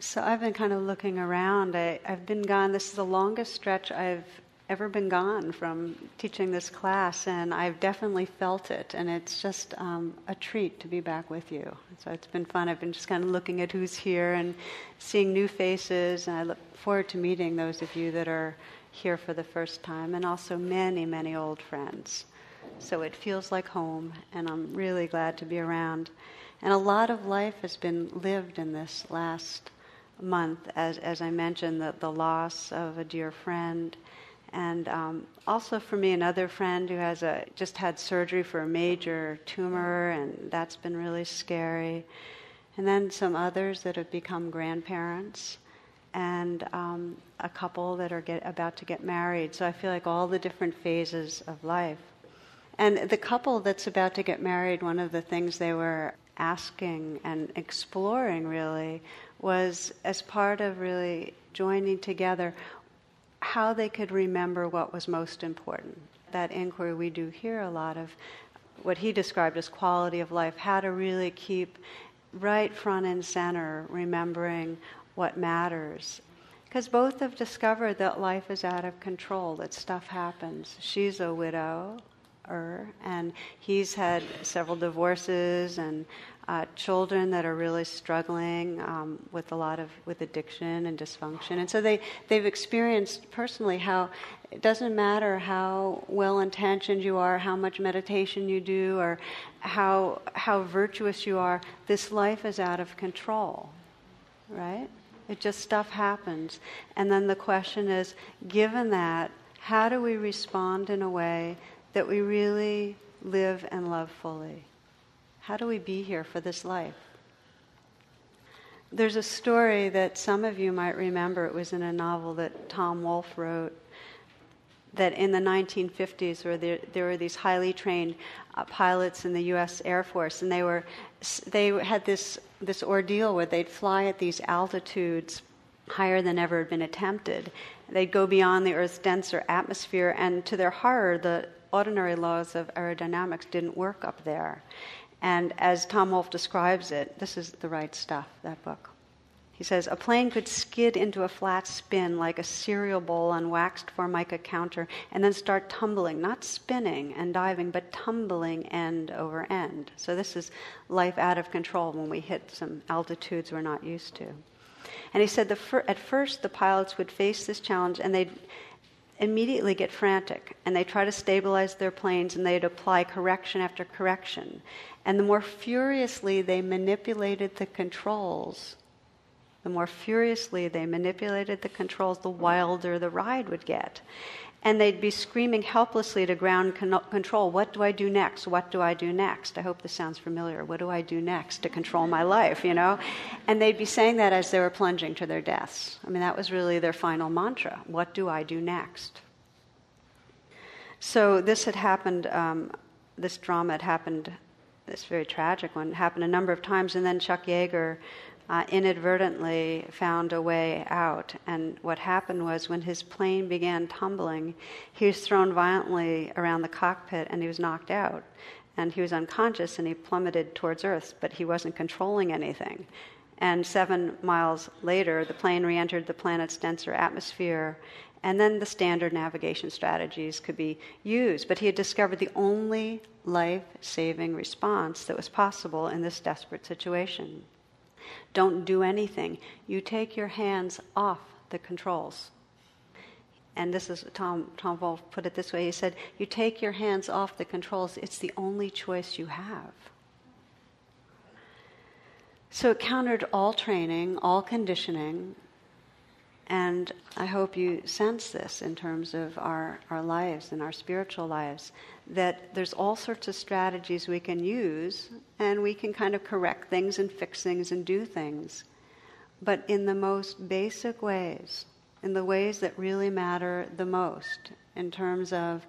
So I've been kind of looking around. I, have been gone, this is the longest stretch I've ever been gone from teaching this class, and I've definitely felt it, and it's just um, a treat to be back with you. So it's been fun. I've been just kind of looking at who's here and seeing new faces, and I look forward to meeting those of you that are here for the first time, and also many, many old friends. So it feels like home, and I'm really glad to be around. And a lot of life has been lived in this last month, as, as I mentioned, the, the loss of a dear friend and um, also for me, another friend who has a, just had surgery for a major tumor, and that's been really scary. And then some others that have become grandparents, and um, a couple that are get, about to get married. So I feel like all the different phases of life. And the couple that's about to get married, one of the things they were asking and exploring really was as part of really joining together how they could remember what was most important. That inquiry we do hear a lot of what he described as quality of life, how to really keep right front and center, remembering what matters. Because both have discovered that life is out of control, that stuff happens. She's a widow, and he's had several divorces and uh, children that are really struggling um, with a lot of with addiction and dysfunction, and so they they've experienced personally how it doesn't matter how well intentioned you are, how much meditation you do, or how how virtuous you are. This life is out of control, right? It just stuff happens, and then the question is, given that, how do we respond in a way that we really live and love fully? How do we be here for this life? There's a story that some of you might remember. It was in a novel that Tom Wolfe wrote. That in the 1950s, where there, there were these highly trained uh, pilots in the U.S. Air Force, and they were they had this this ordeal where they'd fly at these altitudes higher than ever had been attempted. They'd go beyond the Earth's denser atmosphere, and to their horror, the ordinary laws of aerodynamics didn't work up there. And as Tom Wolfe describes it, this is the right stuff, that book. He says, a plane could skid into a flat spin like a cereal bowl on waxed formica counter and then start tumbling, not spinning and diving, but tumbling end over end. So this is life out of control when we hit some altitudes we're not used to. And he said fir- at first the pilots would face this challenge and they'd immediately get frantic and they try to stabilize their planes and they'd apply correction after correction. And the more furiously they manipulated the controls, the more furiously they manipulated the controls, the wilder the ride would get. And they'd be screaming helplessly to ground con- control What do I do next? What do I do next? I hope this sounds familiar. What do I do next to control my life, you know? And they'd be saying that as they were plunging to their deaths. I mean, that was really their final mantra What do I do next? So this had happened, um, this drama had happened this very tragic one happened a number of times, and then Chuck Yeager uh, inadvertently found a way out. And what happened was when his plane began tumbling, he was thrown violently around the cockpit and he was knocked out. And he was unconscious and he plummeted towards Earth, but he wasn't controlling anything. And seven miles later, the plane re entered the planet's denser atmosphere and then the standard navigation strategies could be used. But he had discovered the only life saving response that was possible in this desperate situation. Don't do anything. You take your hands off the controls. And this is Tom, Tom Wolfe put it this way he said, You take your hands off the controls, it's the only choice you have. So it countered all training, all conditioning, and I hope you sense this in terms of our, our lives and our spiritual lives that there's all sorts of strategies we can use, and we can kind of correct things and fix things and do things. But in the most basic ways, in the ways that really matter the most, in terms of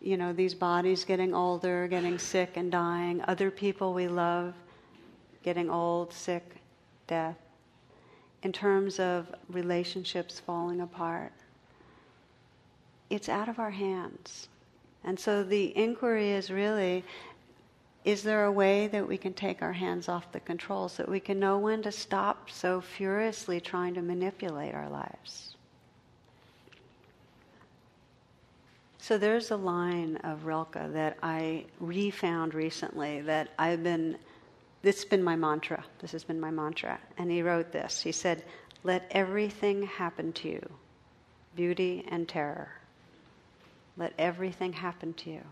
you know, these bodies getting older, getting sick and dying, other people we love getting old, sick, death in terms of relationships falling apart. It's out of our hands. And so the inquiry is really is there a way that we can take our hands off the controls, that we can know when to stop so furiously trying to manipulate our lives? So there's a line of Rilke that I refound recently that I've been, this has been my mantra. This has been my mantra. And he wrote this. He said, Let everything happen to you, beauty and terror. Let everything happen to you.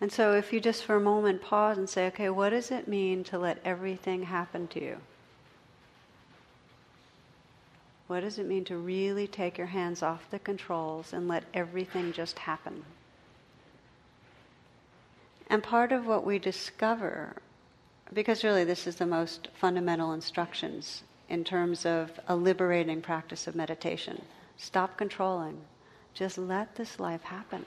And so, if you just for a moment pause and say, okay, what does it mean to let everything happen to you? What does it mean to really take your hands off the controls and let everything just happen? And part of what we discover, because really this is the most fundamental instructions in terms of a liberating practice of meditation stop controlling, just let this life happen.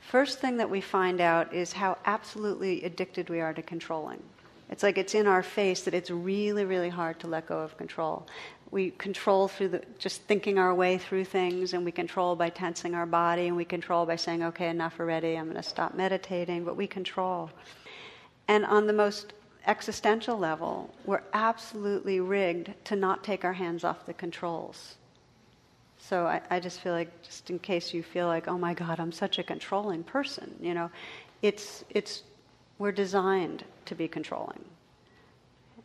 First thing that we find out is how absolutely addicted we are to controlling. It's like it's in our face that it's really, really hard to let go of control. We control through the, just thinking our way through things, and we control by tensing our body, and we control by saying, okay, enough already, I'm going to stop meditating, but we control. And on the most existential level, we're absolutely rigged to not take our hands off the controls. So I, I just feel like, just in case you feel like, oh my God, I'm such a controlling person, you know, it's, it's, we're designed to be controlling.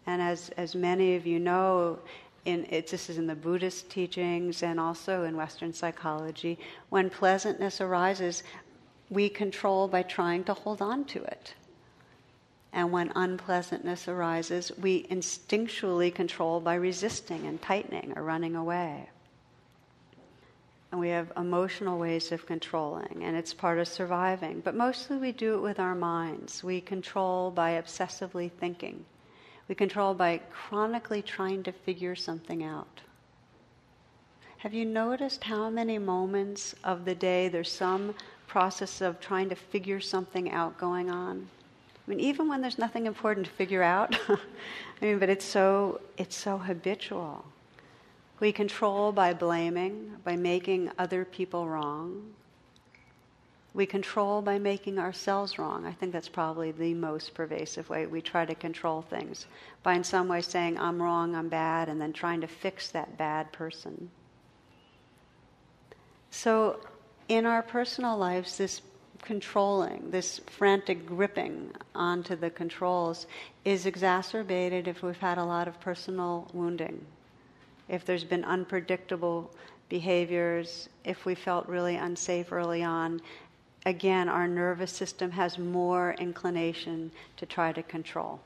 And as, as many of you know, in, it, this is in the Buddhist teachings and also in Western psychology, when pleasantness arises, we control by trying to hold on to it. And when unpleasantness arises, we instinctually control by resisting and tightening or running away and we have emotional ways of controlling, and it's part of surviving. But mostly we do it with our minds. We control by obsessively thinking, we control by chronically trying to figure something out. Have you noticed how many moments of the day there's some process of trying to figure something out going on? I mean, even when there's nothing important to figure out, I mean, but it's so it's so habitual. We control by blaming, by making other people wrong. We control by making ourselves wrong. I think that's probably the most pervasive way we try to control things. By in some way saying, I'm wrong, I'm bad, and then trying to fix that bad person. So, in our personal lives, this controlling, this frantic gripping onto the controls is exacerbated if we've had a lot of personal wounding if there's been unpredictable behaviors, if we felt really unsafe early on, again, our nervous system has more inclination to try to control.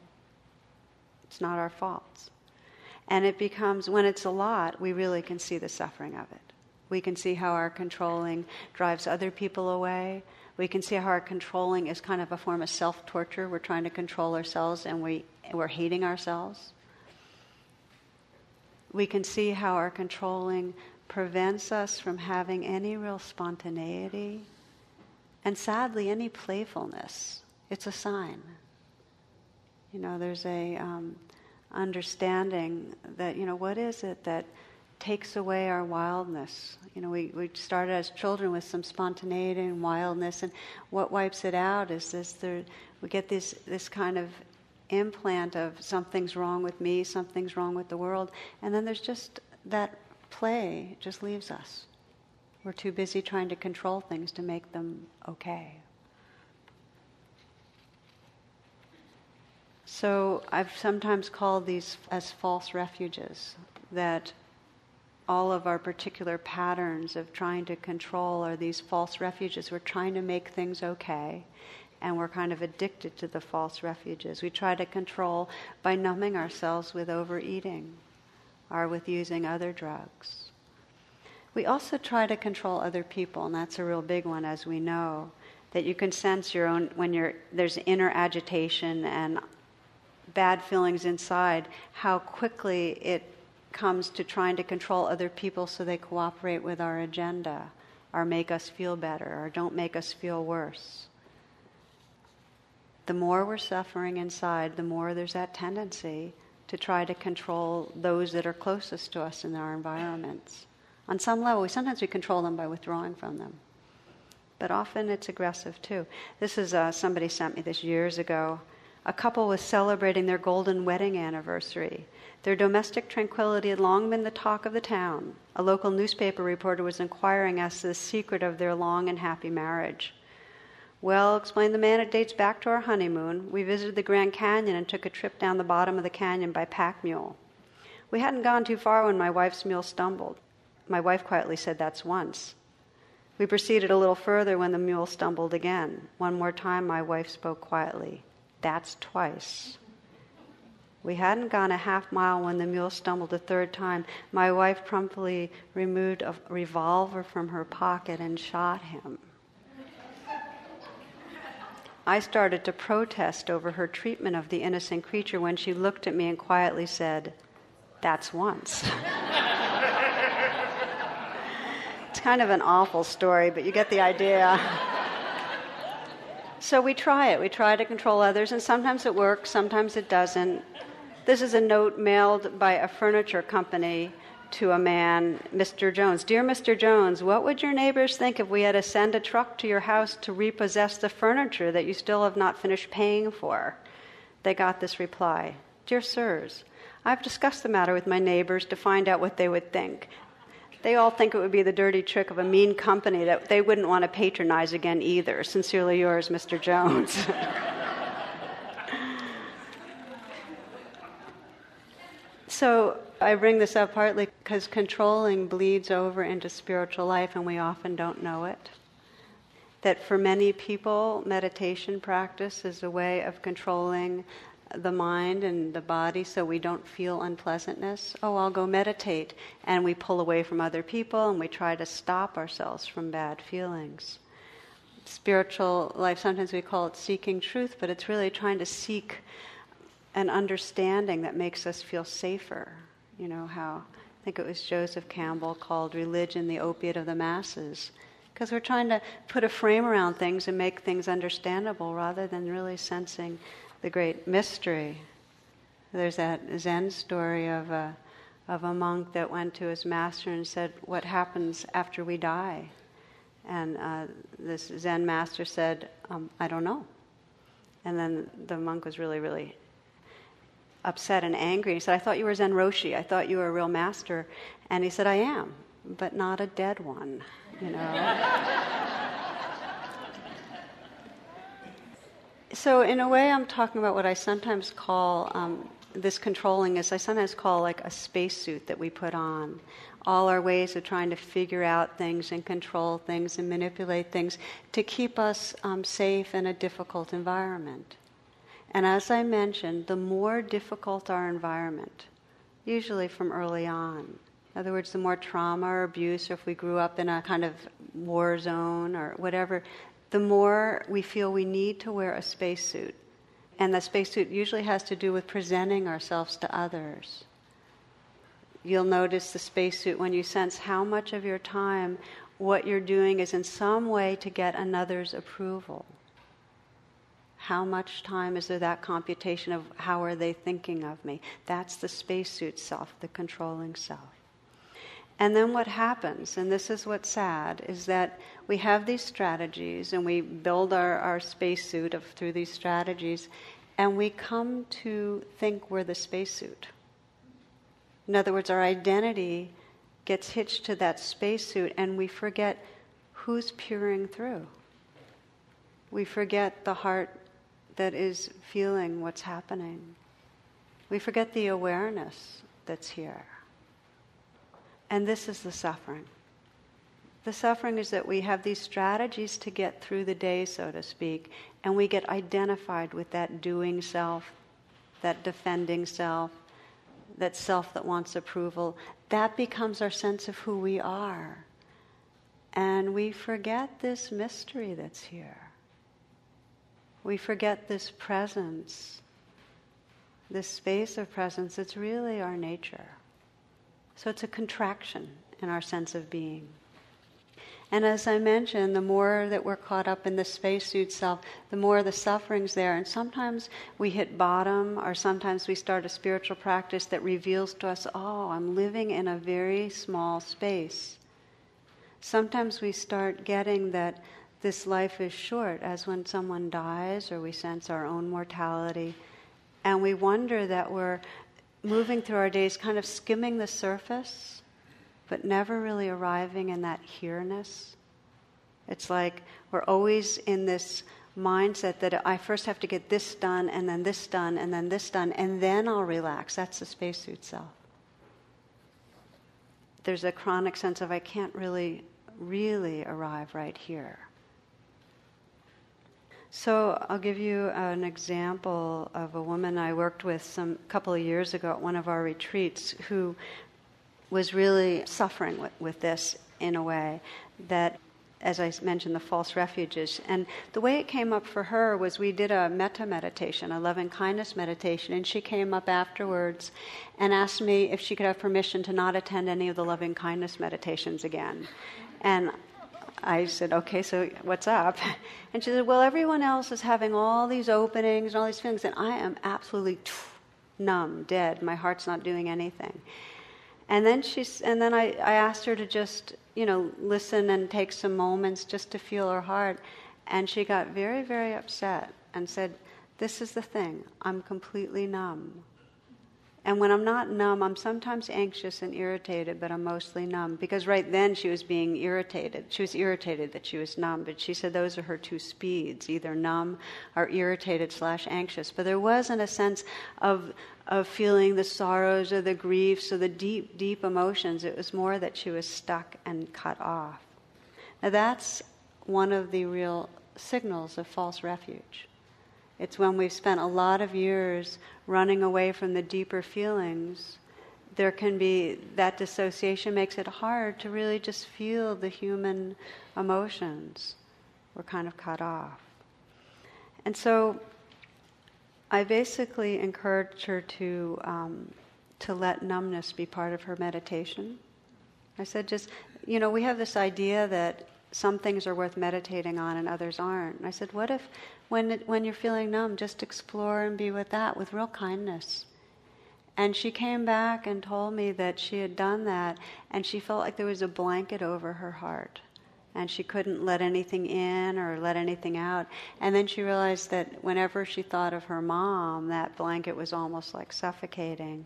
It's not our fault. And it becomes, when it's a lot, we really can see the suffering of it. We can see how our controlling drives other people away. We can see how our controlling is kind of a form of self torture. We're trying to control ourselves and we, we're hating ourselves we can see how our controlling prevents us from having any real spontaneity and sadly any playfulness. It's a sign. You know, there's a um, understanding that, you know, what is it that takes away our wildness? You know, we, we started as children with some spontaneity and wildness, and what wipes it out is this there, we get this, this kind of implant of something's wrong with me, something's wrong with the world, and then there's just that play just leaves us. We're too busy trying to control things to make them okay. So I've sometimes called these as false refuges, that all of our particular patterns of trying to control are these false refuges. We're trying to make things okay, and we're kind of addicted to the false refuges. We try to control by numbing ourselves with overeating or with using other drugs. We also try to control other people, and that's a real big one, as we know. That you can sense your own when you're there's inner agitation and bad feelings inside, how quickly it comes to trying to control other people so they cooperate with our agenda, or make us feel better, or don't make us feel worse the more we're suffering inside, the more there's that tendency to try to control those that are closest to us in our environments. On some level, we, sometimes we control them by withdrawing from them. but often it's aggressive too. This is uh, somebody sent me this years ago. A couple was celebrating their golden wedding anniversary. Their domestic tranquility had long been the talk of the town. A local newspaper reporter was inquiring as to the secret of their long and happy marriage. Well, explained the man, it dates back to our honeymoon. We visited the Grand Canyon and took a trip down the bottom of the canyon by pack mule. We hadn't gone too far when my wife's mule stumbled. My wife quietly said, That's once. We proceeded a little further when the mule stumbled again. One more time, my wife spoke quietly, That's twice. We hadn't gone a half mile when the mule stumbled a third time. My wife promptly removed a revolver from her pocket and shot him. I started to protest over her treatment of the innocent creature when she looked at me and quietly said, That's once. it's kind of an awful story, but you get the idea. So we try it. We try to control others, and sometimes it works, sometimes it doesn't. This is a note mailed by a furniture company to a man, Mr. Jones. Dear Mr. Jones, what would your neighbors think if we had to send a truck to your house to repossess the furniture that you still have not finished paying for? They got this reply Dear sirs, I've discussed the matter with my neighbors to find out what they would think. They all think it would be the dirty trick of a mean company that they wouldn't want to patronize again either. Sincerely yours, Mr. Jones. so, I bring this up partly because controlling bleeds over into spiritual life and we often don't know it. That for many people, meditation practice is a way of controlling the mind and the body so we don't feel unpleasantness. Oh, I'll go meditate. And we pull away from other people and we try to stop ourselves from bad feelings. Spiritual life, sometimes we call it seeking truth, but it's really trying to seek an understanding that makes us feel safer you know, how I think it was Joseph Campbell called religion the opiate of the masses. Because we're trying to put a frame around things and make things understandable rather than really sensing the great mystery. There's that Zen story of a, of a monk that went to his master and said, What happens after we die? And uh, this Zen master said, um, I don't know. And then the monk was really, really upset and angry. He said, I thought you were Zen Roshi. I thought you were a real master. And he said, I am, but not a dead one, you know. so, in a way, I'm talking about what I sometimes call um, this controlling is I sometimes call like a spacesuit that we put on. All our ways of trying to figure out things and control things and manipulate things to keep us um, safe in a difficult environment. And as I mentioned, the more difficult our environment, usually from early on, in other words, the more trauma or abuse, or if we grew up in a kind of war zone or whatever, the more we feel we need to wear a spacesuit. And the spacesuit usually has to do with presenting ourselves to others. You'll notice the spacesuit when you sense how much of your time what you're doing is in some way to get another's approval. How much time is there that computation of how are they thinking of me? That's the spacesuit self, the controlling self. And then what happens, and this is what's sad, is that we have these strategies and we build our, our spacesuit of, through these strategies, and we come to think we're the spacesuit. In other words, our identity gets hitched to that spacesuit and we forget who's peering through. We forget the heart that is feeling what's happening. We forget the awareness that's here. And this is the suffering. The suffering is that we have these strategies to get through the day, so to speak, and we get identified with that doing self, that defending self, that self that wants approval. That becomes our sense of who we are. And we forget this mystery that's here we forget this presence, this space of presence. It's really our nature. So it's a contraction in our sense of being. And as I mentioned, the more that we're caught up in the spacesuit self, the more the suffering's there. And sometimes we hit bottom, or sometimes we start a spiritual practice that reveals to us, oh, I'm living in a very small space. Sometimes we start getting that this life is short, as when someone dies or we sense our own mortality, and we wonder that we're moving through our days kind of skimming the surface, but never really arriving in that here-ness. It's like we're always in this mindset that I first have to get this done, and then this done, and then this done, and then I'll relax. That's the spacesuit self. There's a chronic sense of I can't really, really arrive right here. So I'll give you an example of a woman I worked with some couple of years ago at one of our retreats who was really suffering with, with this in a way that as I mentioned, the false refuges. And the way it came up for her was we did a metta meditation, a loving kindness meditation, and she came up afterwards and asked me if she could have permission to not attend any of the loving kindness meditations again. And I said, okay, so what's up? And she said, well, everyone else is having all these openings and all these feelings, and I am absolutely numb, dead. My heart's not doing anything. And then she's, and then I, I asked her to just, you know, listen and take some moments just to feel her heart. And she got very, very upset and said, This is the thing, I'm completely numb. And when I'm not numb, I'm sometimes anxious and irritated, but I'm mostly numb. Because right then she was being irritated. She was irritated that she was numb, but she said those are her two speeds, either numb or irritated slash anxious. But there wasn't a sense of, of feeling the sorrows or the griefs or the deep, deep emotions. It was more that she was stuck and cut off. Now that's one of the real signals of false refuge. It's when we've spent a lot of years running away from the deeper feelings. There can be that dissociation makes it hard to really just feel the human emotions. We're kind of cut off. And so I basically encouraged her to, um, to let numbness be part of her meditation. I said, just, you know, we have this idea that some things are worth meditating on and others aren't. I said, what if when, it, when you're feeling numb, just explore and be with that with real kindness? And she came back and told me that she had done that, and she felt like there was a blanket over her heart. And she couldn't let anything in or let anything out. And then she realized that whenever she thought of her mom, that blanket was almost like suffocating.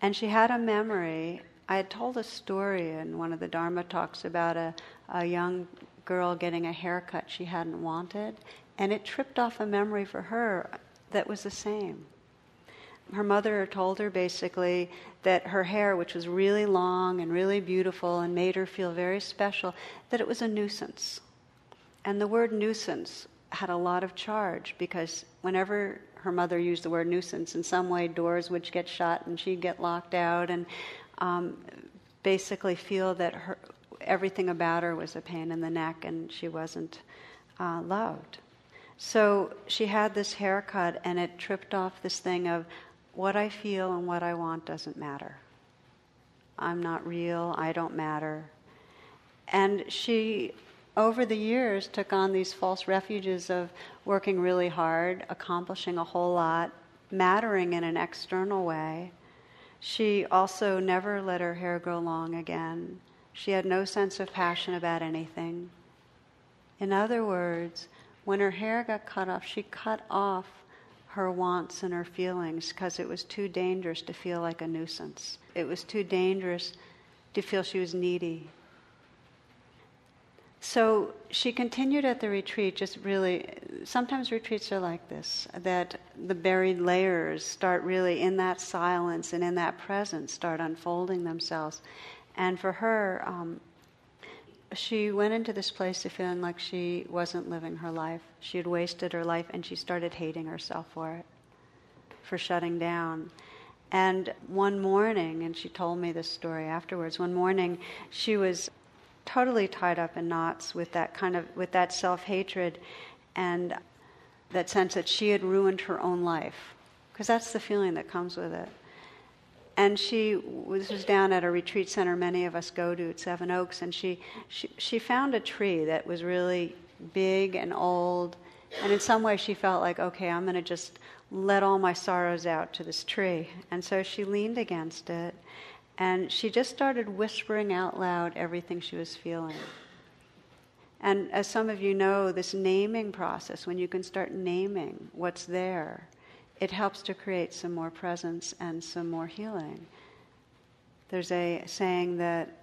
And she had a memory I had told a story in one of the Dharma talks about a, a young girl getting a haircut she hadn't wanted, and it tripped off a memory for her that was the same. Her mother told her basically that her hair, which was really long and really beautiful and made her feel very special, that it was a nuisance. And the word nuisance had a lot of charge because whenever her mother used the word nuisance, in some way doors would get shut and she'd get locked out, and um, basically feel that her, everything about her was a pain in the neck and she wasn't uh, loved. So she had this haircut and it tripped off this thing of what I feel and what I want doesn't matter. I'm not real, I don't matter. And she, over the years, took on these false refuges of working really hard, accomplishing a whole lot, mattering in an external way, she also never let her hair grow long again. She had no sense of passion about anything. In other words, when her hair got cut off, she cut off her wants and her feelings because it was too dangerous to feel like a nuisance. It was too dangerous to feel she was needy. So she continued at the retreat, just really, sometimes retreats are like this, that the buried layers start really in that silence and in that presence start unfolding themselves. And for her, um, she went into this place of feeling like she wasn't living her life. She had wasted her life and she started hating herself for it, for shutting down. And one morning, and she told me this story afterwards, one morning she was totally tied up in knots with that kind of with that self-hatred and that sense that she had ruined her own life because that's the feeling that comes with it and she was, was down at a retreat center many of us go to at seven oaks and she, she, she found a tree that was really big and old and in some way she felt like okay i'm going to just let all my sorrows out to this tree and so she leaned against it and she just started whispering out loud everything she was feeling. And as some of you know, this naming process, when you can start naming what's there, it helps to create some more presence and some more healing. There's a saying that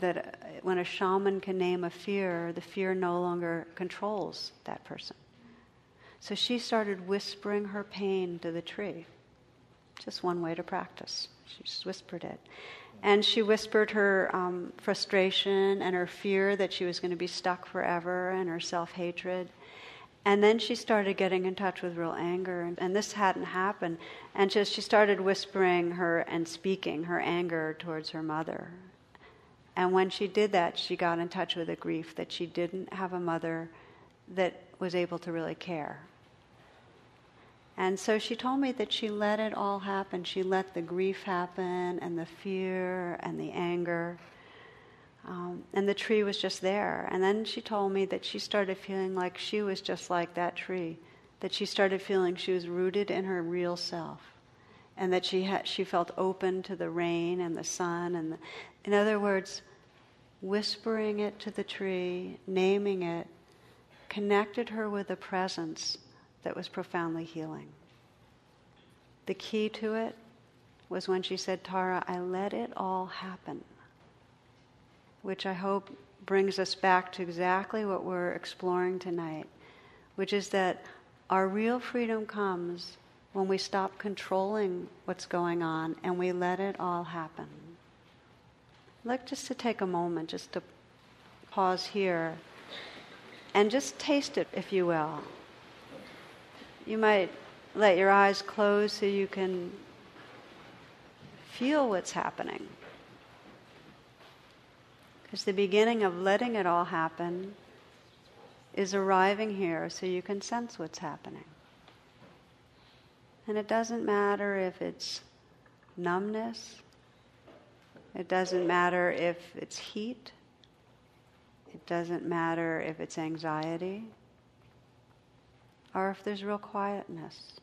that when a shaman can name a fear, the fear no longer controls that person. So she started whispering her pain to the tree. Just one way to practice. She just whispered it. And she whispered her um, frustration and her fear that she was going to be stuck forever and her self hatred. And then she started getting in touch with real anger, and, and this hadn't happened. And just she started whispering her and speaking her anger towards her mother. And when she did that, she got in touch with a grief that she didn't have a mother that was able to really care. And so she told me that she let it all happen. She let the grief happen, and the fear, and the anger. Um, and the tree was just there. And then she told me that she started feeling like she was just like that tree, that she started feeling she was rooted in her real self, and that she, had, she felt open to the rain and the sun. And the, in other words, whispering it to the tree, naming it, connected her with a presence that was profoundly healing. The key to it was when she said, Tara, I let it all happen which I hope brings us back to exactly what we're exploring tonight, which is that our real freedom comes when we stop controlling what's going on and we let it all happen. I'd like just to take a moment just to pause here and just taste it, if you will. You might let your eyes close so you can feel what's happening. Because the beginning of letting it all happen is arriving here so you can sense what's happening. And it doesn't matter if it's numbness, it doesn't matter if it's heat, it doesn't matter if it's anxiety, or if there's real quietness.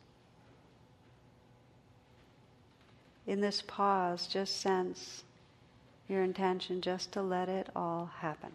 In this pause, just sense your intention just to let it all happen.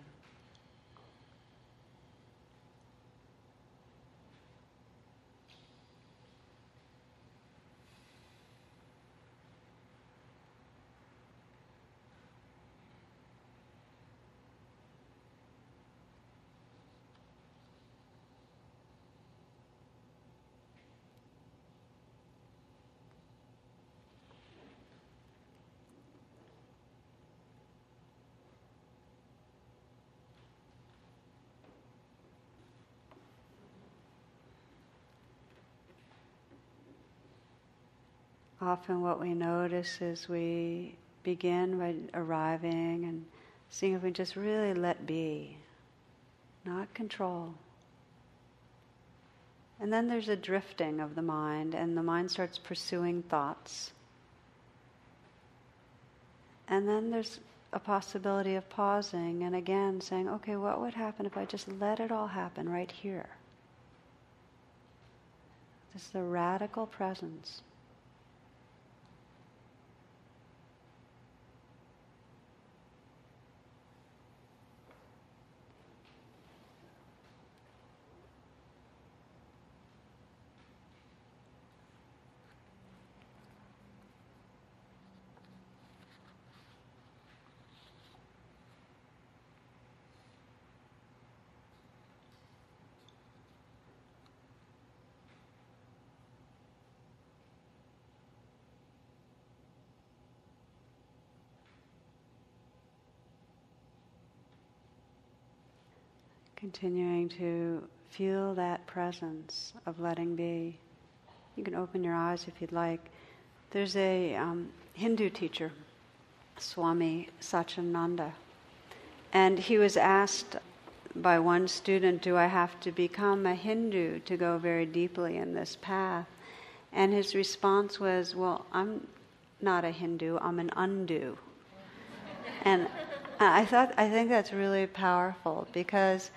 Often what we notice is we begin by arriving and seeing if we just really let be, not control. And then there's a drifting of the mind, and the mind starts pursuing thoughts. And then there's a possibility of pausing and again saying, okay, what would happen if I just let it all happen right here? This is the radical presence. Continuing to feel that presence of letting be. You can open your eyes if you'd like. There's a um, Hindu teacher, Swami Satchidananda, and he was asked by one student, Do I have to become a Hindu to go very deeply in this path? And his response was, Well, I'm not a Hindu, I'm an undo. and I thought I think that's really powerful because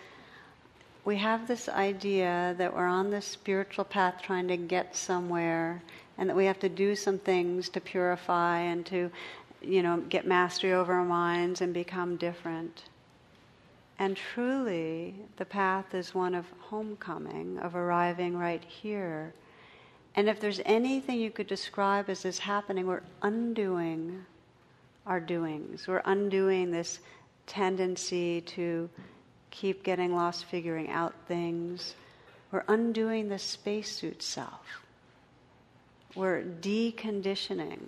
we have this idea that we're on this spiritual path trying to get somewhere and that we have to do some things to purify and to you know get mastery over our minds and become different And truly, the path is one of homecoming, of arriving right here. And if there's anything you could describe as is happening, we're undoing our doings. We're undoing this tendency to keep getting lost figuring out things. We're undoing the spacesuit self. We're deconditioning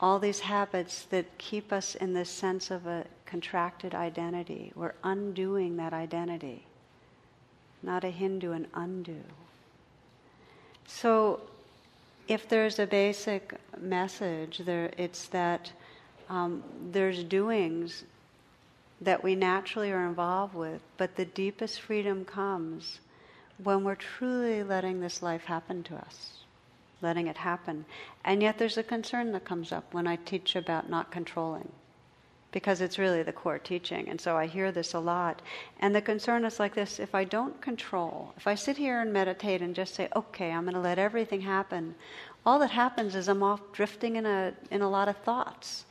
all these habits that keep us in this sense of a contracted identity. We're undoing that identity. Not a Hindu, an undo. So, if there's a basic message, there it's that um, there's doings that we naturally are involved with, but the deepest freedom comes when we're truly letting this life happen to us letting it happen. And yet there's a concern that comes up when I teach about not controlling, because it's really the core teaching. And so I hear this a lot. And the concern is like this if I don't control, if I sit here and meditate and just say, okay, I'm going to let everything happen, all that happens is I'm off drifting in a, in a lot of thoughts.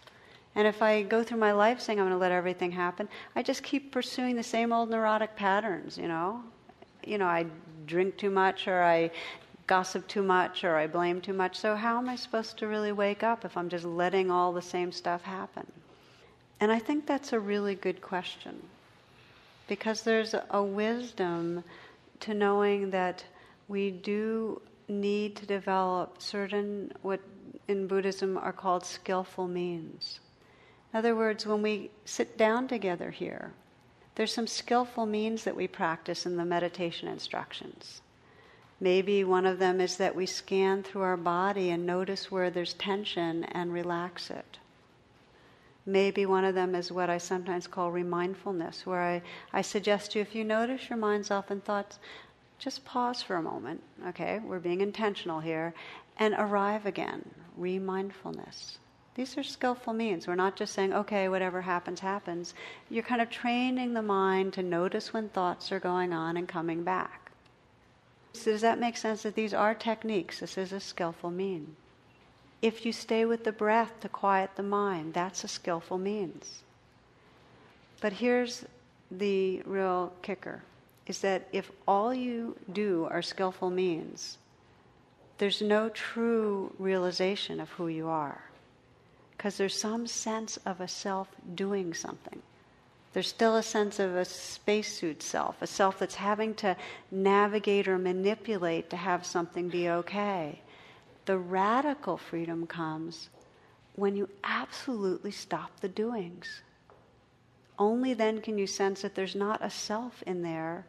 And if I go through my life saying I'm going to let everything happen, I just keep pursuing the same old neurotic patterns, you know? You know, I drink too much or I gossip too much or I blame too much. So, how am I supposed to really wake up if I'm just letting all the same stuff happen? And I think that's a really good question because there's a wisdom to knowing that we do need to develop certain, what in Buddhism are called skillful means. In other words, when we sit down together here, there's some skillful means that we practice in the meditation instructions. Maybe one of them is that we scan through our body and notice where there's tension and relax it. Maybe one of them is what I sometimes call remindfulness, where I, I suggest to you if you notice your mind's off in thoughts, just pause for a moment, okay? We're being intentional here, and arrive again. Remindfulness. These are skillful means. We're not just saying, okay, whatever happens, happens. You're kind of training the mind to notice when thoughts are going on and coming back. So does that make sense that these are techniques? This is a skillful mean. If you stay with the breath to quiet the mind, that's a skillful means. But here's the real kicker is that if all you do are skillful means, there's no true realization of who you are. Because there's some sense of a self doing something. There's still a sense of a spacesuit self, a self that's having to navigate or manipulate to have something be okay. The radical freedom comes when you absolutely stop the doings. Only then can you sense that there's not a self in there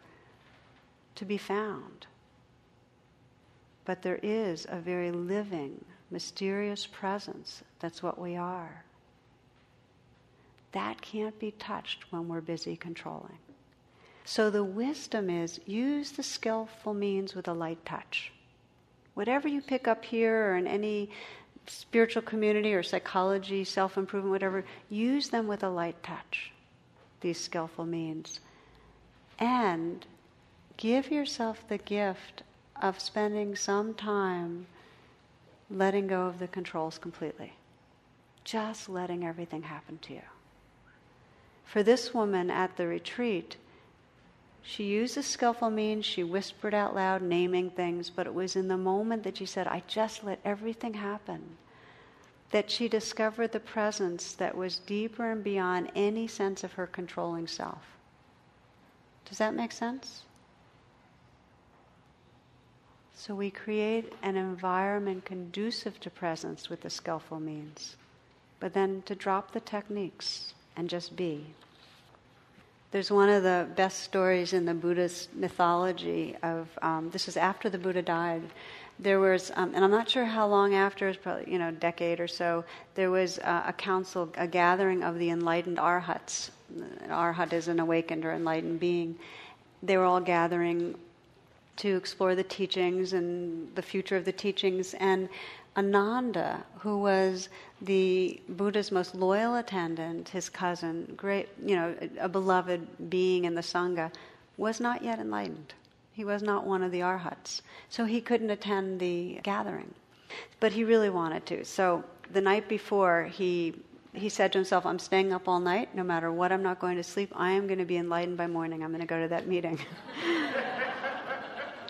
to be found. But there is a very living, mysterious presence. That's what we are that can't be touched when we're busy controlling. So the wisdom is use the skillful means with a light touch. Whatever you pick up here or in any spiritual community or psychology, self improvement, whatever, use them with a light touch, these skillful means. And give yourself the gift of spending some time letting go of the controls completely. Just letting everything happen to you. For this woman at the retreat, she used a skillful means, she whispered out loud, naming things, but it was in the moment that she said, I just let everything happen, that she discovered the presence that was deeper and beyond any sense of her controlling self. Does that make sense? So we create an environment conducive to presence with the skillful means, but then to drop the techniques and just be. There's one of the best stories in the Buddhist mythology of um, this is after the Buddha died. There was, um, and I'm not sure how long after, it's probably you know a decade or so. There was uh, a council, a gathering of the enlightened arhats. An Arhat is an awakened or enlightened being. They were all gathering to explore the teachings and the future of the teachings. And Ananda, who was the Buddha's most loyal attendant, his cousin, great, you know, a beloved being in the Sangha, was not yet enlightened. He was not one of the arhats. So he couldn't attend the gathering. But he really wanted to. So the night before, he he said to himself, I'm staying up all night. No matter what, I'm not going to sleep. I am going to be enlightened by morning. I'm going to go to that meeting.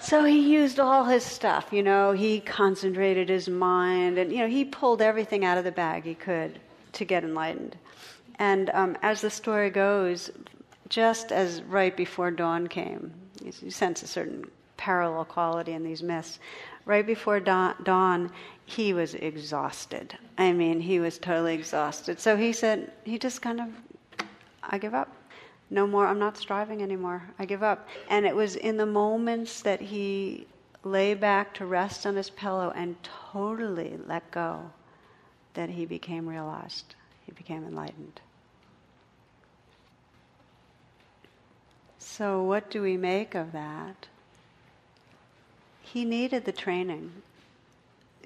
so he used all his stuff, you know, he concentrated his mind and, you know, he pulled everything out of the bag he could to get enlightened. And um, as the story goes, just as right before dawn came, you sense a certain parallel quality in these myths. Right before dawn, he was exhausted. I mean, he was totally exhausted. So he said, he just kind of, I give up. No more, I'm not striving anymore. I give up. And it was in the moments that he lay back to rest on his pillow and totally let go that he became realized. He became enlightened. So, what do we make of that? He needed the training.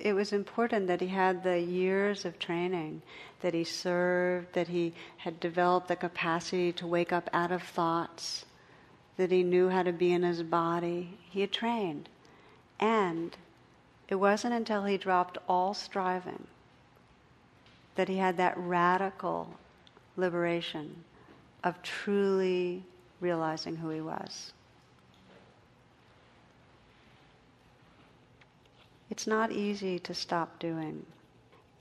It was important that he had the years of training, that he served, that he had developed the capacity to wake up out of thoughts, that he knew how to be in his body. He had trained. And it wasn't until he dropped all striving that he had that radical liberation of truly realizing who he was. It's not easy to stop doing,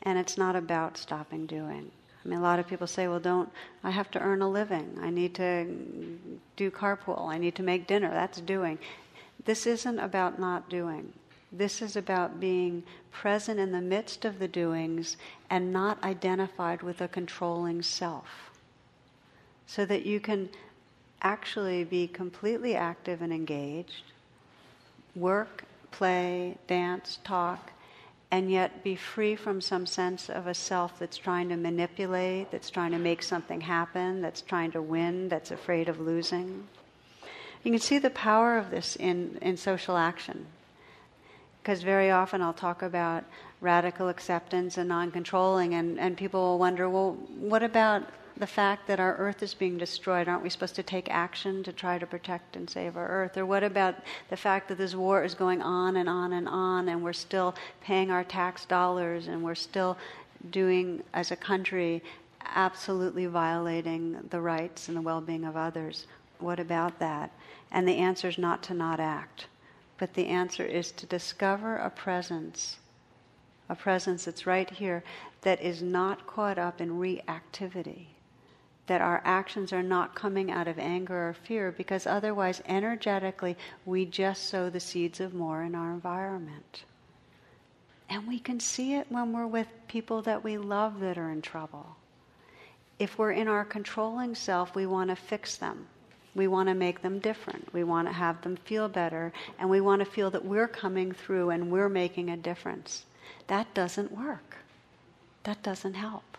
and it's not about stopping doing. I mean, a lot of people say, well, don't, I have to earn a living. I need to do carpool. I need to make dinner. That's doing. This isn't about not doing. This is about being present in the midst of the doings and not identified with a controlling self. So that you can actually be completely active and engaged, work, play, dance, talk, and yet be free from some sense of a self that's trying to manipulate, that's trying to make something happen, that's trying to win, that's afraid of losing. You can see the power of this in, in social action. Because very often I'll talk about radical acceptance and non controlling, and, and people will wonder well, what about the fact that our earth is being destroyed, aren't we supposed to take action to try to protect and save our earth? Or what about the fact that this war is going on and on and on, and we're still paying our tax dollars, and we're still doing, as a country, absolutely violating the rights and the well being of others? What about that? And the answer is not to not act, but the answer is to discover a presence, a presence that's right here, that is not caught up in reactivity that our actions are not coming out of anger or fear because otherwise, energetically, we just sow the seeds of more in our environment. And we can see it when we're with people that we love that are in trouble. If we're in our controlling self, we want to fix them. We want to make them different. We want to have them feel better. And we want to feel that we're coming through and we're making a difference. That doesn't work. That doesn't help.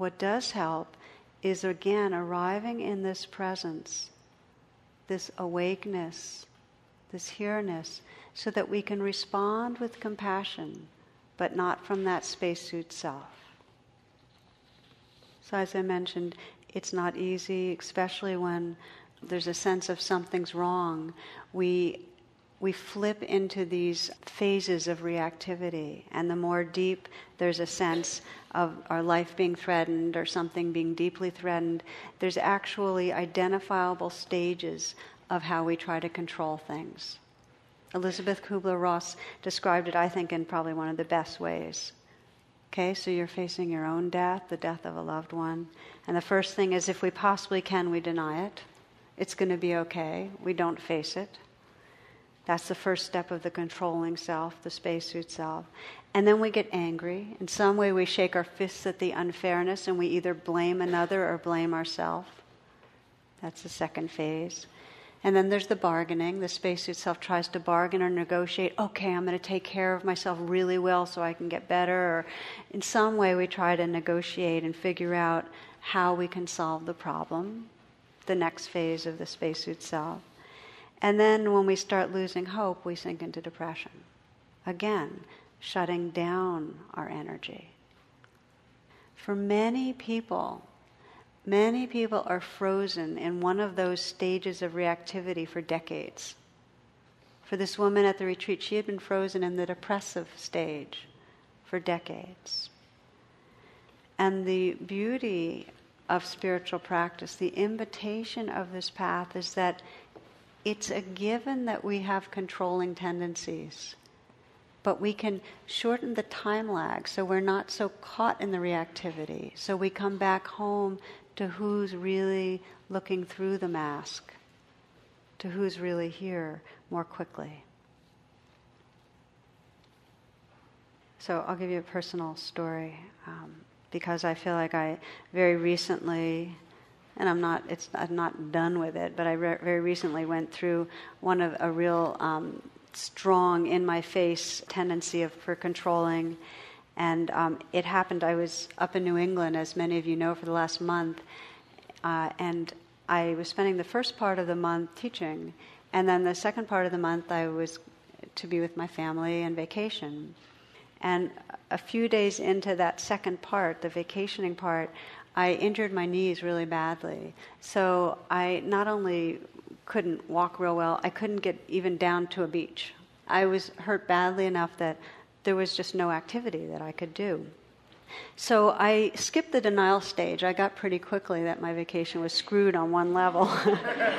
What does help is again arriving in this presence, this awakeness, this here-ness, so that we can respond with compassion, but not from that spacesuit self. So, as I mentioned, it's not easy, especially when there's a sense of something's wrong. We we flip into these phases of reactivity, and the more deep there's a sense of our life being threatened or something being deeply threatened, there's actually identifiable stages of how we try to control things. Elizabeth Kubler Ross described it, I think, in probably one of the best ways. Okay, so you're facing your own death, the death of a loved one. And the first thing is if we possibly can, we deny it. It's going to be okay. We don't face it. That's the first step of the controlling self, the spacesuit self. And then we get angry. In some way, we shake our fists at the unfairness and we either blame another or blame ourselves. That's the second phase. And then there's the bargaining. The spacesuit self tries to bargain or negotiate. Okay, I'm going to take care of myself really well so I can get better. Or in some way, we try to negotiate and figure out how we can solve the problem. The next phase of the spacesuit self. And then when we start losing hope, we sink into depression. Again, shutting down our energy. For many people, many people are frozen in one of those stages of reactivity for decades. For this woman at the retreat, she had been frozen in the depressive stage for decades. And the beauty of spiritual practice, the invitation of this path is that it's a given that we have controlling tendencies. But we can shorten the time lag so we're not so caught in the reactivity. So we come back home to who's really looking through the mask, to who's really here more quickly. So I'll give you a personal story um, because I feel like I very recently, and I'm not, it's, I'm not done with it, but I re- very recently went through one of a real um, strong in my face tendency of, for controlling. And um, it happened, I was up in New England, as many of you know, for the last month. Uh, and I was spending the first part of the month teaching. And then the second part of the month, I was to be with my family and vacation. And a few days into that second part, the vacationing part, I injured my knees really badly. So I not only couldn't walk real well, I couldn't get even down to a beach. I was hurt badly enough that there was just no activity that I could do. So I skipped the denial stage. I got pretty quickly that my vacation was screwed on one level.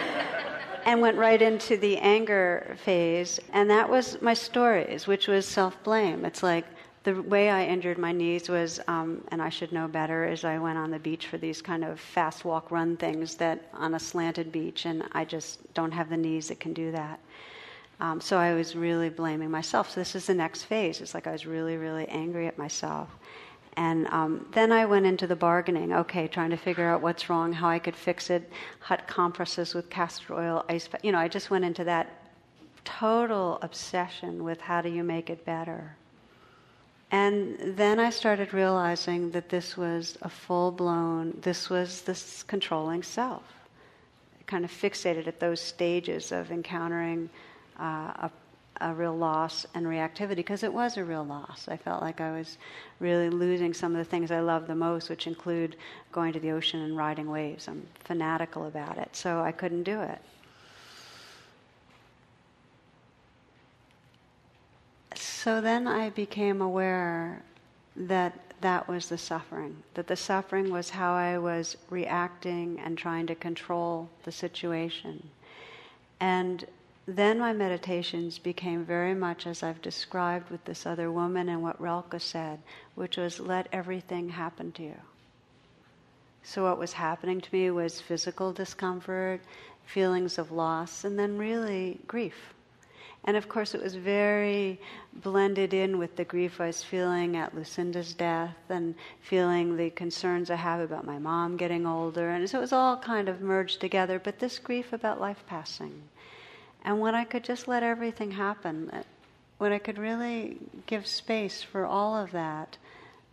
and went right into the anger phase. And that was my stories, which was self blame. It's like the way I injured my knees was, um, and I should know better, is I went on the beach for these kind of fast walk run things that on a slanted beach, and I just don't have the knees that can do that. Um, so I was really blaming myself. So this is the next phase. It's like I was really, really angry at myself. And um, then I went into the bargaining, okay, trying to figure out what's wrong, how I could fix it, hot compresses with castor oil, ice. You know, I just went into that total obsession with how do you make it better. And then I started realizing that this was a full blown, this was this controlling self. kind of fixated at those stages of encountering uh, a, a real loss and reactivity, because it was a real loss. I felt like I was really losing some of the things I love the most, which include going to the ocean and riding waves. I'm fanatical about it, so I couldn't do it. So then I became aware that that was the suffering, that the suffering was how I was reacting and trying to control the situation. And then my meditations became very much as I've described with this other woman and what Rilke said, which was let everything happen to you. So, what was happening to me was physical discomfort, feelings of loss, and then really grief. And of course, it was very blended in with the grief I was feeling at Lucinda's death and feeling the concerns I have about my mom getting older. And so it was all kind of merged together, but this grief about life passing. And when I could just let everything happen, when I could really give space for all of that,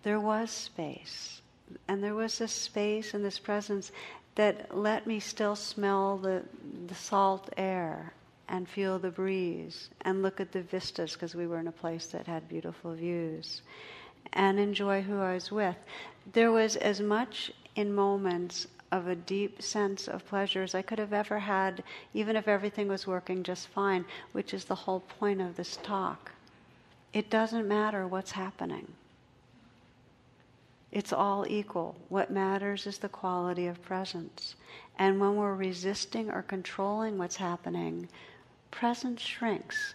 there was space. And there was this space and this presence that let me still smell the, the salt air and feel the breeze and look at the vistas because we were in a place that had beautiful views and enjoy who I was with. There was as much in moments of a deep sense of pleasure as I could have ever had, even if everything was working just fine, which is the whole point of this talk. It doesn't matter what's happening. It's all equal. What matters is the quality of presence. And when we're resisting or controlling what's happening, presence shrinks.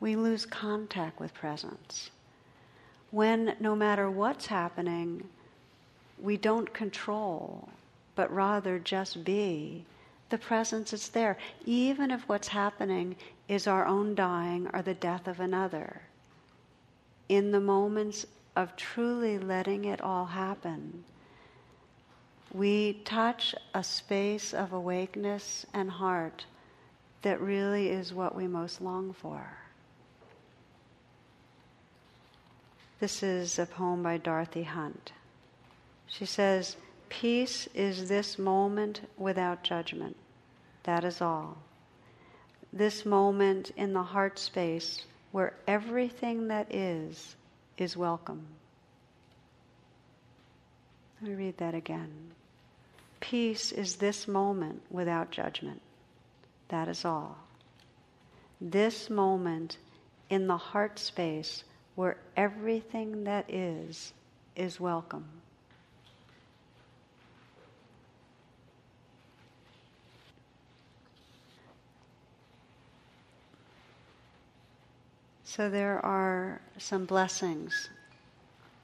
We lose contact with presence. When no matter what's happening, we don't control, but rather just be, the presence is there, even if what's happening is our own dying or the death of another. In the moments of truly letting it all happen, we touch a space of awakeness and heart that really is what we most long for. This is a poem by Dorothy Hunt. She says, Peace is this moment without judgment. That is all. This moment in the heart space where everything that is is welcome. Let me read that again. Peace is this moment without judgment. That is all. This moment in the heart space where everything that is is welcome. So there are some blessings,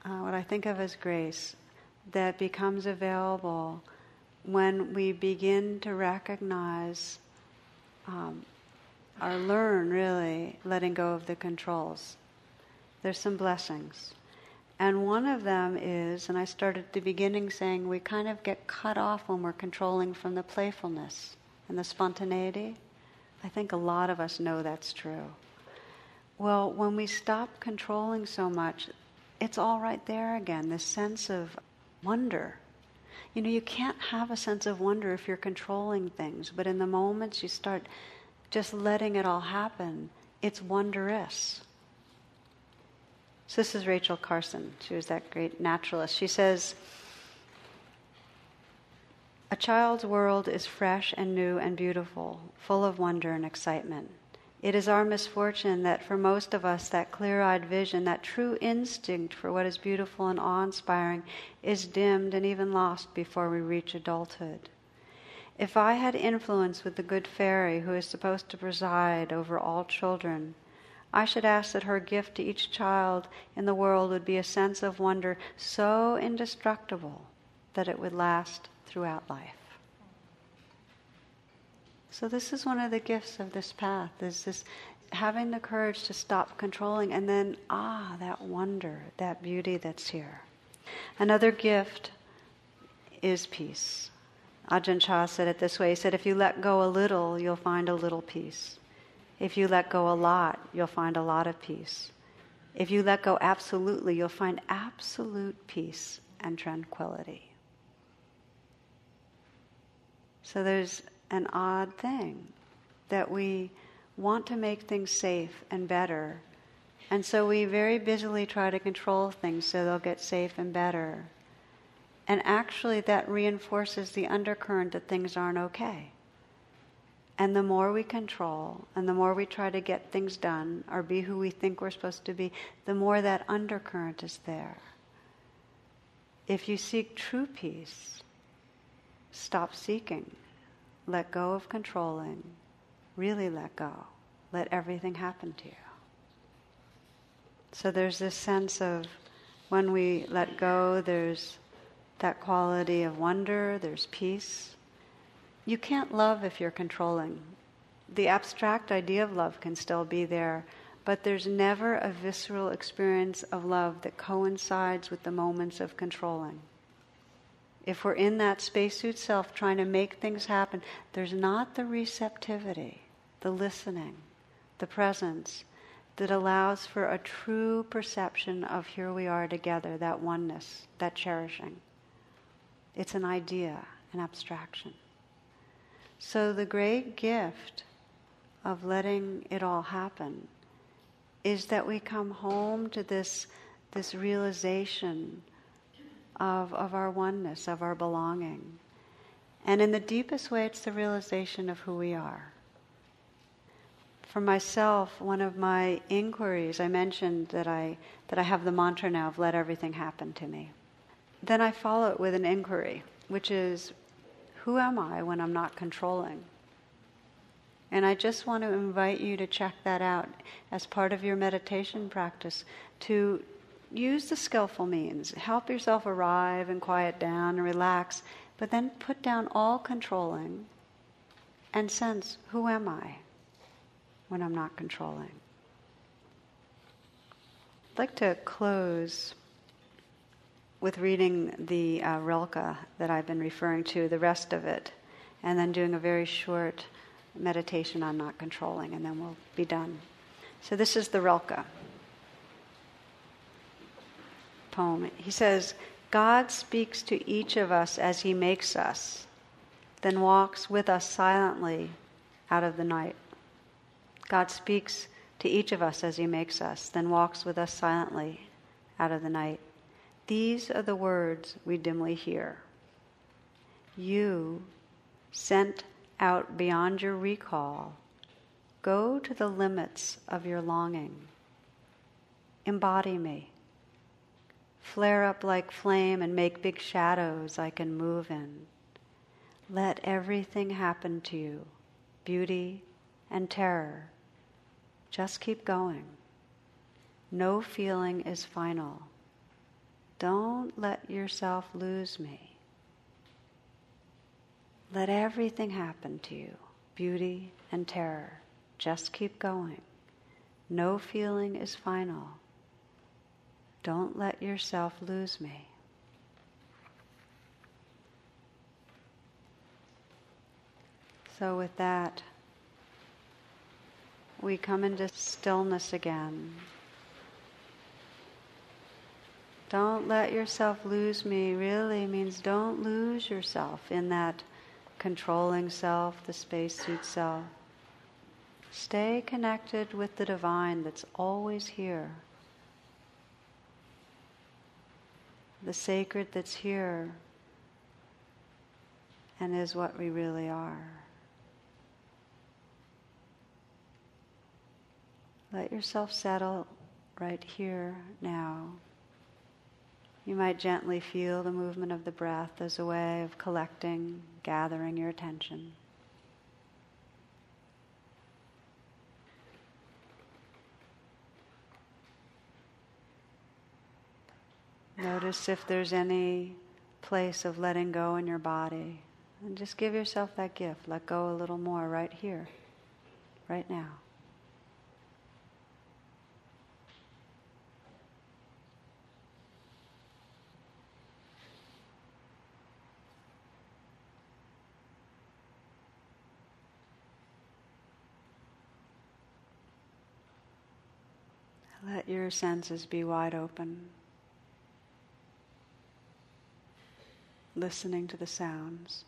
uh, what I think of as grace, that becomes available when we begin to recognize um, learn really letting go of the controls. There's some blessings. And one of them is, and I started at the beginning saying, we kind of get cut off when we're controlling from the playfulness and the spontaneity. I think a lot of us know that's true. Well, when we stop controlling so much, it's all right there again, this sense of wonder. You know, you can't have a sense of wonder if you're controlling things, but in the moments you start just letting it all happen, it's wondrous. So, this is Rachel Carson. She was that great naturalist. She says, A child's world is fresh and new and beautiful, full of wonder and excitement. It is our misfortune that for most of us, that clear eyed vision, that true instinct for what is beautiful and awe inspiring, is dimmed and even lost before we reach adulthood. If I had influence with the good fairy who is supposed to preside over all children, I should ask that her gift to each child in the world would be a sense of wonder so indestructible that it would last throughout life. So this is one of the gifts of this path is this having the courage to stop controlling and then ah that wonder, that beauty that's here. Another gift is peace. Ajahn Chah said it this way. He said, if you let go a little, you'll find a little peace. If you let go a lot, you'll find a lot of peace. If you let go absolutely, you'll find absolute peace and tranquility. So there's an odd thing that we want to make things safe and better. And so we very busily try to control things so they'll get safe and better. And actually, that reinforces the undercurrent that things aren't okay. And the more we control and the more we try to get things done or be who we think we're supposed to be, the more that undercurrent is there. If you seek true peace, stop seeking let go of controlling, really let go. Let everything happen to you. So there's this sense of when we let go, there's that quality of wonder, there's peace. You can't love if you're controlling. The abstract idea of love can still be there, but there's never a visceral experience of love that coincides with the moments of controlling if we're in that spacesuit self trying to make things happen, there's not the receptivity, the listening, the presence that allows for a true perception of here we are together, that oneness, that cherishing. It's an idea, an abstraction. So the great gift of letting it all happen is that we come home to this, this realization of, of our oneness, of our belonging. And in the deepest way, it's the realization of who we are. For myself, one of my inquiries, I mentioned that I, that I have the mantra now of let everything happen to me. Then I follow it with an inquiry, which is who am I when I'm not controlling? And I just want to invite you to check that out as part of your meditation practice to, use the skillful means. Help yourself arrive and quiet down and relax, but then put down all controlling and sense who am I when I'm not controlling. I'd like to close with reading the uh, Rilke that I've been referring to, the rest of it, and then doing a very short meditation on not controlling, and then we'll be done. So, this is the Rilke poem. He says, God speaks to each of us as He makes us, then walks with us silently out of the night. God speaks to each of us as He makes us, then walks with us silently out of the night. These are the words we dimly hear. You, sent out beyond your recall, go to the limits of your longing. Embody me flare up like flame and make big shadows I can move in. Let everything happen to you beauty and terror. Just keep going. No feeling is final. Don't let yourself lose me. Let everything happen to you beauty and terror. Just keep going. No feeling is final. Don't let yourself lose me. So, with that, we come into stillness again. Don't let yourself lose me really means don't lose yourself in that controlling self, the spacesuit self. Stay connected with the divine that's always here. The sacred that's here and is what we really are. Let yourself settle right here now. You might gently feel the movement of the breath as a way of collecting, gathering your attention. Notice if there's any place of letting go in your body. And just give yourself that gift. Let go a little more right here, right now. Let your senses be wide open, listening to the sounds.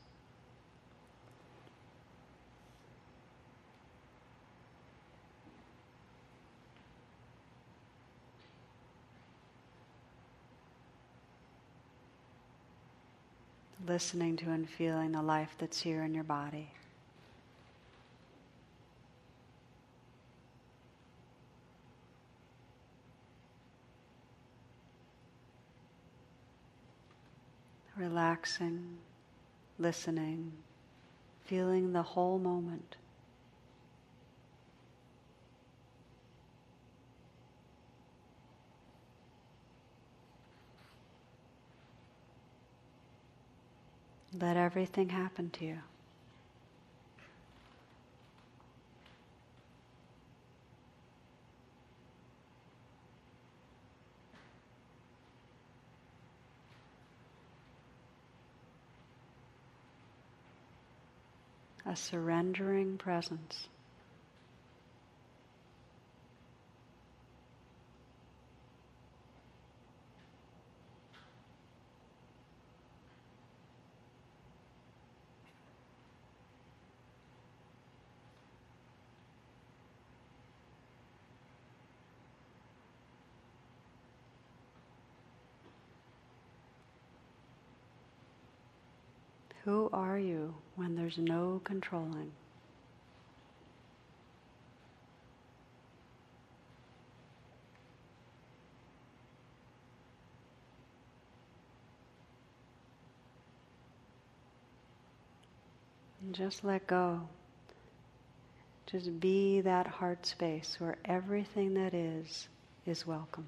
Listening to and feeling the life that's here in your body. Relaxing, listening, feeling the whole moment. Let everything happen to you. A surrendering presence. Who are you when there's no controlling? And just let go. Just be that heart space where everything that is is welcome.